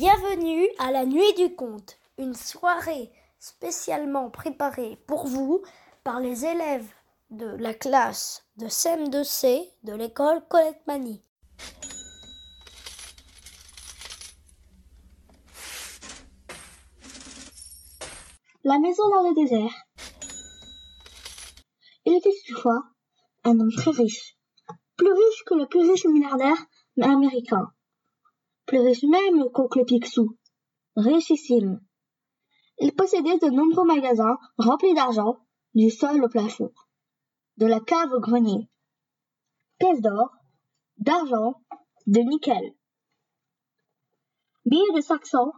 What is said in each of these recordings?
Bienvenue à la Nuit du Conte, une soirée spécialement préparée pour vous par les élèves de la classe de CM2C de l'école Colette Mani. La maison dans le désert. Il était une fois un homme très riche, plus riche que le plus riche milliardaire américain, plus riche même qu'Oncle Picsou, richissime. Il possédait de nombreux magasins remplis d'argent, du sol au plafond, de la cave au grenier, pièces d'or, d'argent, de nickel, billets de cinq cents,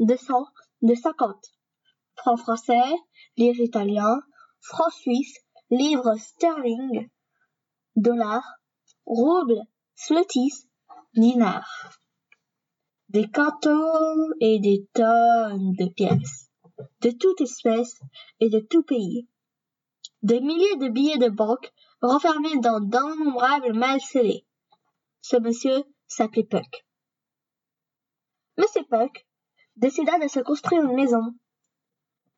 de cent, de cinquante, francs français, livres italiens, francs suisses, livres sterling, dollars, roubles, slotis, dinars. Des cantons et des tonnes de pièces, de toute espèce et de tout pays. Des milliers de billets de banque renfermés dans d'innombrables malles scellées. Ce monsieur s'appelait Puck. Monsieur Puck décida de se construire une maison.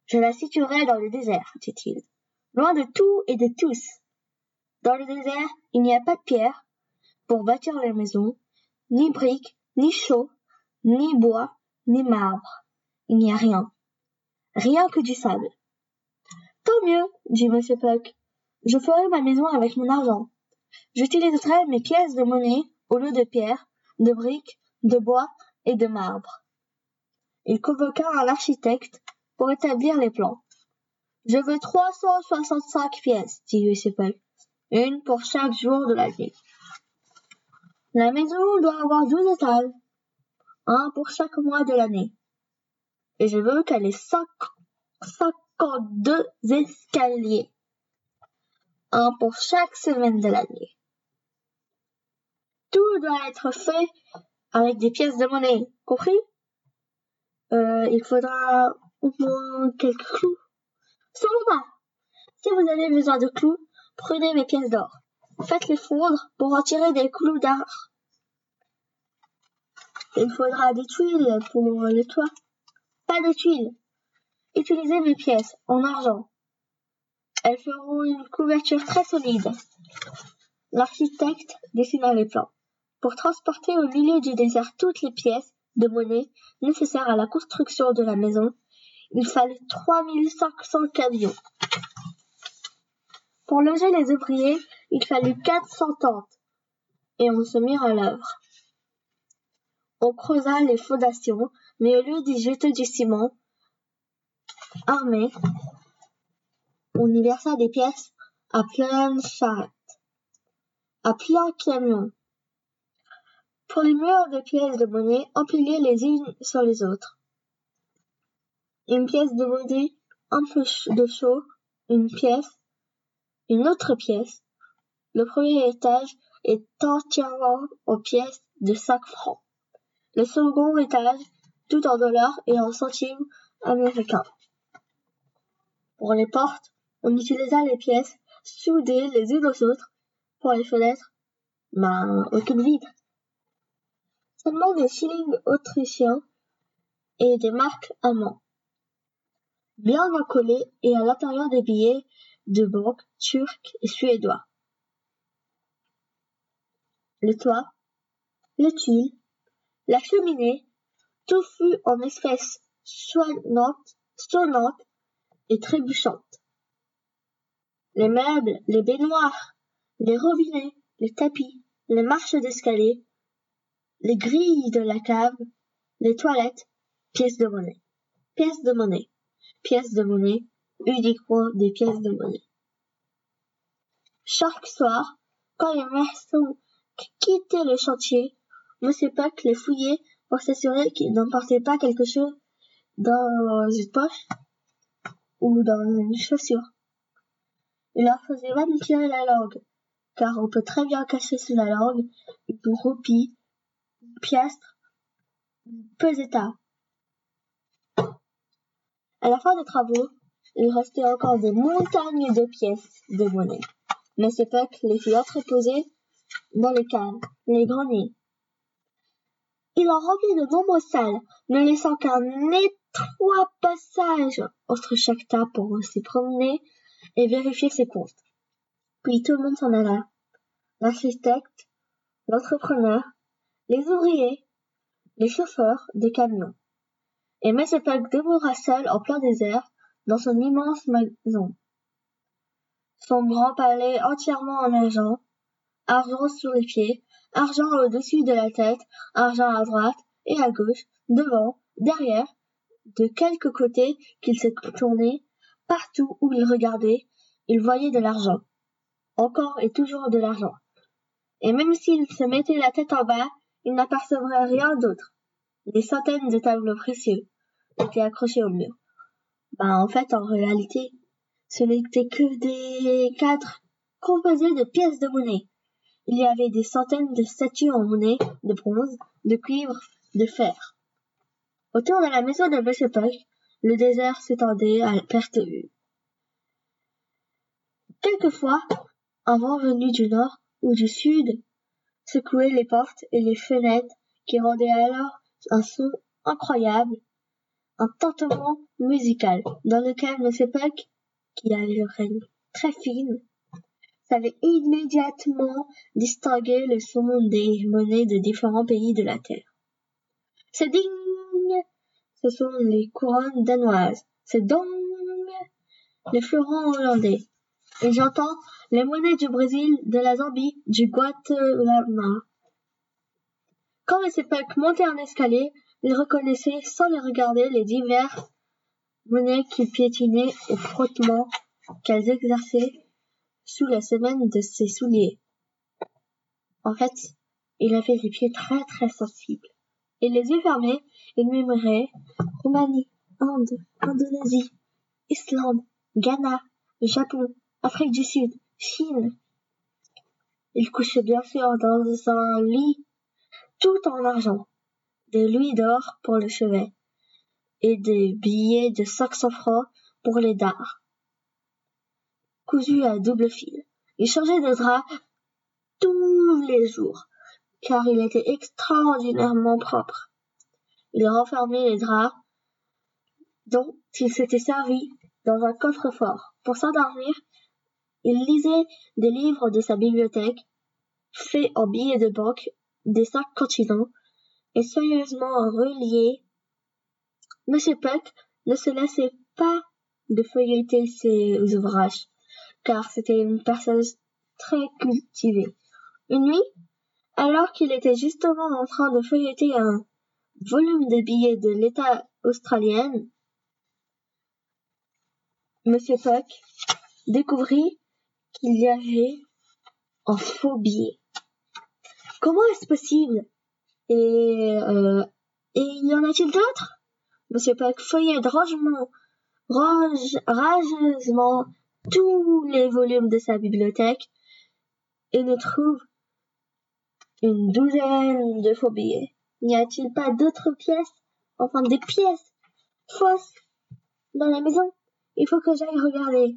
Je la situerai dans le désert, dit-il, loin de tout et de tous. Dans le désert, il n'y a pas de pierre pour bâtir la maison, ni briques, ni chaux, ni bois, ni marbre. Il n'y a rien. Rien que du sable. Tant mieux, dit M. Puck. Je ferai ma maison avec mon argent. J'utiliserai mes pièces de monnaie au lieu de pierres, de briques, de bois et de marbre. Il convoqua un architecte pour établir les plans. Je veux trois cent soixante-cinq pièces, dit M. Puck, une pour chaque jour de l'année. La maison doit avoir douze étages, un pour chaque mois de l'année. Et je veux qu'elle ait cinquante-deux escaliers, un pour chaque semaine de l'année. Tout doit être fait avec des pièces de monnaie, compris? Euh, Il faudra au moins quelques clous. Seulement Si vous avez besoin de clous, prenez mes pièces d'or. Faites-les fondre pour en tirer des clous d'art. Il faudra des tuiles pour le toit. Pas de tuiles. Utilisez mes pièces en argent. Elles feront une couverture très solide. L'architecte dessina les plans. Pour transporter au milieu du désert toutes les pièces de monnaie nécessaires à la construction de la maison, il fallait 3500 camions. Pour loger les ouvriers, il fallut 400 tentes. Et on se mit à l'œuvre. On creusa les fondations, mais au lieu d'y jeter du ciment armé, on y versa des pièces à pleine charrette, à plein camion. Pour les murs de pièces de monnaie, empilées les unes sur les autres. Une pièce de monnaie, un peu de chaud, une pièce, une autre pièce. Le premier étage est entièrement en pièces de cinq francs. Le second étage, tout en dollars et en centimes américains. Pour les portes, on utilisa les pièces soudées les unes aux autres. Pour les fenêtres, ben, aucune vide. Seulement des shillings autrichiens et des marques allemands. Bien encollés et à l'intérieur des billets de banque turcs et suédois. Le toit, les tuiles, la cheminée, tout fut en espèces sonnantes, sonnantes et trébuchantes. Les meubles, les baignoires, les robinets, les tapis, les marches d'escalier, les grilles de la cave, les toilettes, pièces de monnaie, pièces de monnaie, pièces de monnaie, uniquement des pièces de monnaie. Chaque soir, quand les maçons quittaient le chantier, M. Puck les fouillait pour s'assurer qu'ils n'emportaient pas quelque chose dans une poche ou dans une chaussure. Il leur faisait manipuler la langue, car on peut très bien cacher sous la langue une roupie, une piastre, une peseta. À la fin des travaux, il restait encore des montagnes de pièces de monnaie. Mais ce Puck les fit entreposer dans les caves, les greniers. Il en remplit de nombreuses salles ne laissant qu'un étroit passage entre chaque tas pour s'y promener et vérifier ses comptes. Puis tout le monde s'en alla. L'architecte, l'entrepreneur, les ouvriers, les chauffeurs des camions. Et M. Puck demeura seul en plein désert dans son immense maison. Son grand palais entièrement en argent, argent sur les pieds, argent au-dessus de la tête, argent à droite et à gauche, devant, derrière, de quelque côté qu'il se tournait, partout où il regardait, il voyait de l'argent. Encore et toujours de l'argent. Et même s'il se mettait la tête en bas, il n'apercevrait rien d'autre. Des centaines de tableaux précieux étaient accrochés au mur. Ben, en fait, en réalité, ce n'était que des cadres composés de pièces de monnaie. Il y avait des centaines de statues en monnaie, de bronze, de cuivre, de fer. Autour de la maison de M. Puck, le désert s'étendait à perte de vue. Quelquefois, un vent venu du nord ou du sud secouait les portes et les fenêtres qui rendaient alors un son incroyable, un tintement musical dans lequel M. Puck, qui avait l'oreille très fine, savait immédiatement distinguer le son des monnaies de différents pays de la Terre. C'est ding Ce sont les couronnes danoises. C'est dong Les fleurons hollandais. Et j'entends les monnaies du Brésil, de la Zambie, du Guatemala. Quand M. Puck montait un escalier, il reconnaissait sans les regarder les divers monnaies qu'il piétinait au frottement qu'elles exerçaient sous la semaine de ses souliers. En fait, il avait les pieds très très sensibles. Et les yeux fermés, il murmurait Roumanie, Inde, Indonésie, Islande, Ghana, Japon, Afrique du Sud, Chine. Il couchait bien sûr dans un lit tout en argent, des louis d'or pour le chevet et des billets de 500 francs pour les dards cousu à double fil. Il changeait de drap tous les jours, car il était extraordinairement propre. Il renfermait les draps dont il s'était servi dans un coffre-fort. Pour s'endormir, il lisait des livres de sa bibliothèque, faits en billets de banque des cinq continents et soigneusement reliés. Monsieur Puck ne se lassait pas de feuilleter ses ouvrages car c'était une personne très cultivée. Une nuit, alors qu'il était justement en train de feuilleter un volume de billets de l'État australien, Monsieur Puck découvrit qu'il y avait un faux billet. Comment est-ce possible? Et, euh, y en a-t-il d'autres? Monsieur Puck feuillait ragement, rageusement tous les volumes de sa bibliothèque et ne trouve une douzaine de faux billets. N'y a-t-il pas d'autres pièces, enfin des pièces fausses dans la maison? Il faut que j'aille regarder.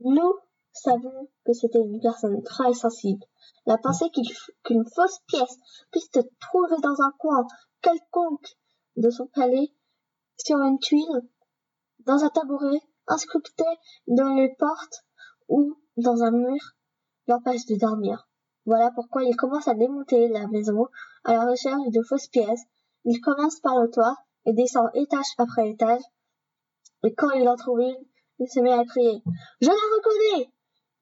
Nous savons que c'était une personne très sensible. La pensée qu'une fausse pièce puisse se trouver dans un coin quelconque de son palais, sur une tuile, dans un tabouret, inscripté dans les portes ou dans un mur l'empêche de dormir. Voilà pourquoi il commence à démonter la maison à la recherche de fausses pièces. Il commence par le toit et descend étage après étage. Et quand il en trouve une, il se met à crier Je la reconnais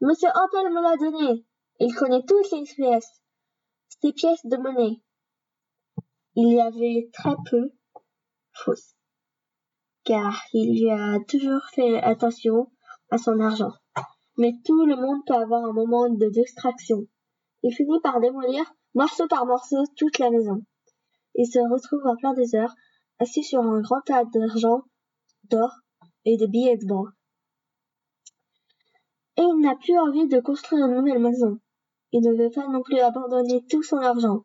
Monsieur Ampel me l'a donnée Il connaît toutes les pièces. Ces pièces de monnaie. Il y avait très peu fausses car il lui a toujours fait attention à son argent. Mais tout le monde peut avoir un moment de distraction. Il finit par démolir, morceau par morceau, toute la maison. Il se retrouve en plein désert, assis sur un grand tas d'argent, d'or et de billets de banque. Et il n'a plus envie de construire une nouvelle maison. Il ne veut pas non plus abandonner tout son argent.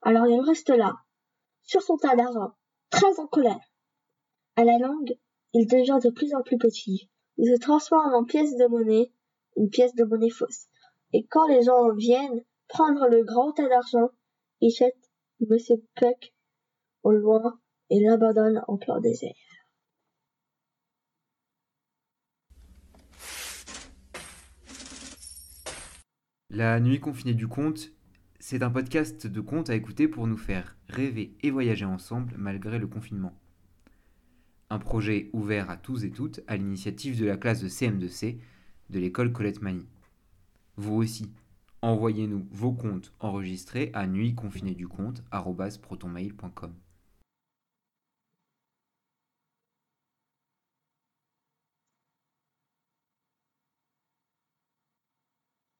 Alors il reste là, sur son tas d'argent, très en colère. À la longue, il devient de plus en plus petit. Il se transforme en pièce de monnaie, une pièce de monnaie fausse. Et quand les gens viennent prendre le grand tas d'argent, ils jettent Monsieur Puck au loin et l'abandonne en plein désert. La nuit confinée du conte, c'est un podcast de contes à écouter pour nous faire rêver et voyager ensemble malgré le confinement. Un projet ouvert à tous et toutes à l'initiative de la classe de CM2C de l'école Colette Mani. Vous aussi, envoyez-nous vos comptes enregistrés à nuitconfinéeduconte.protonmail.com.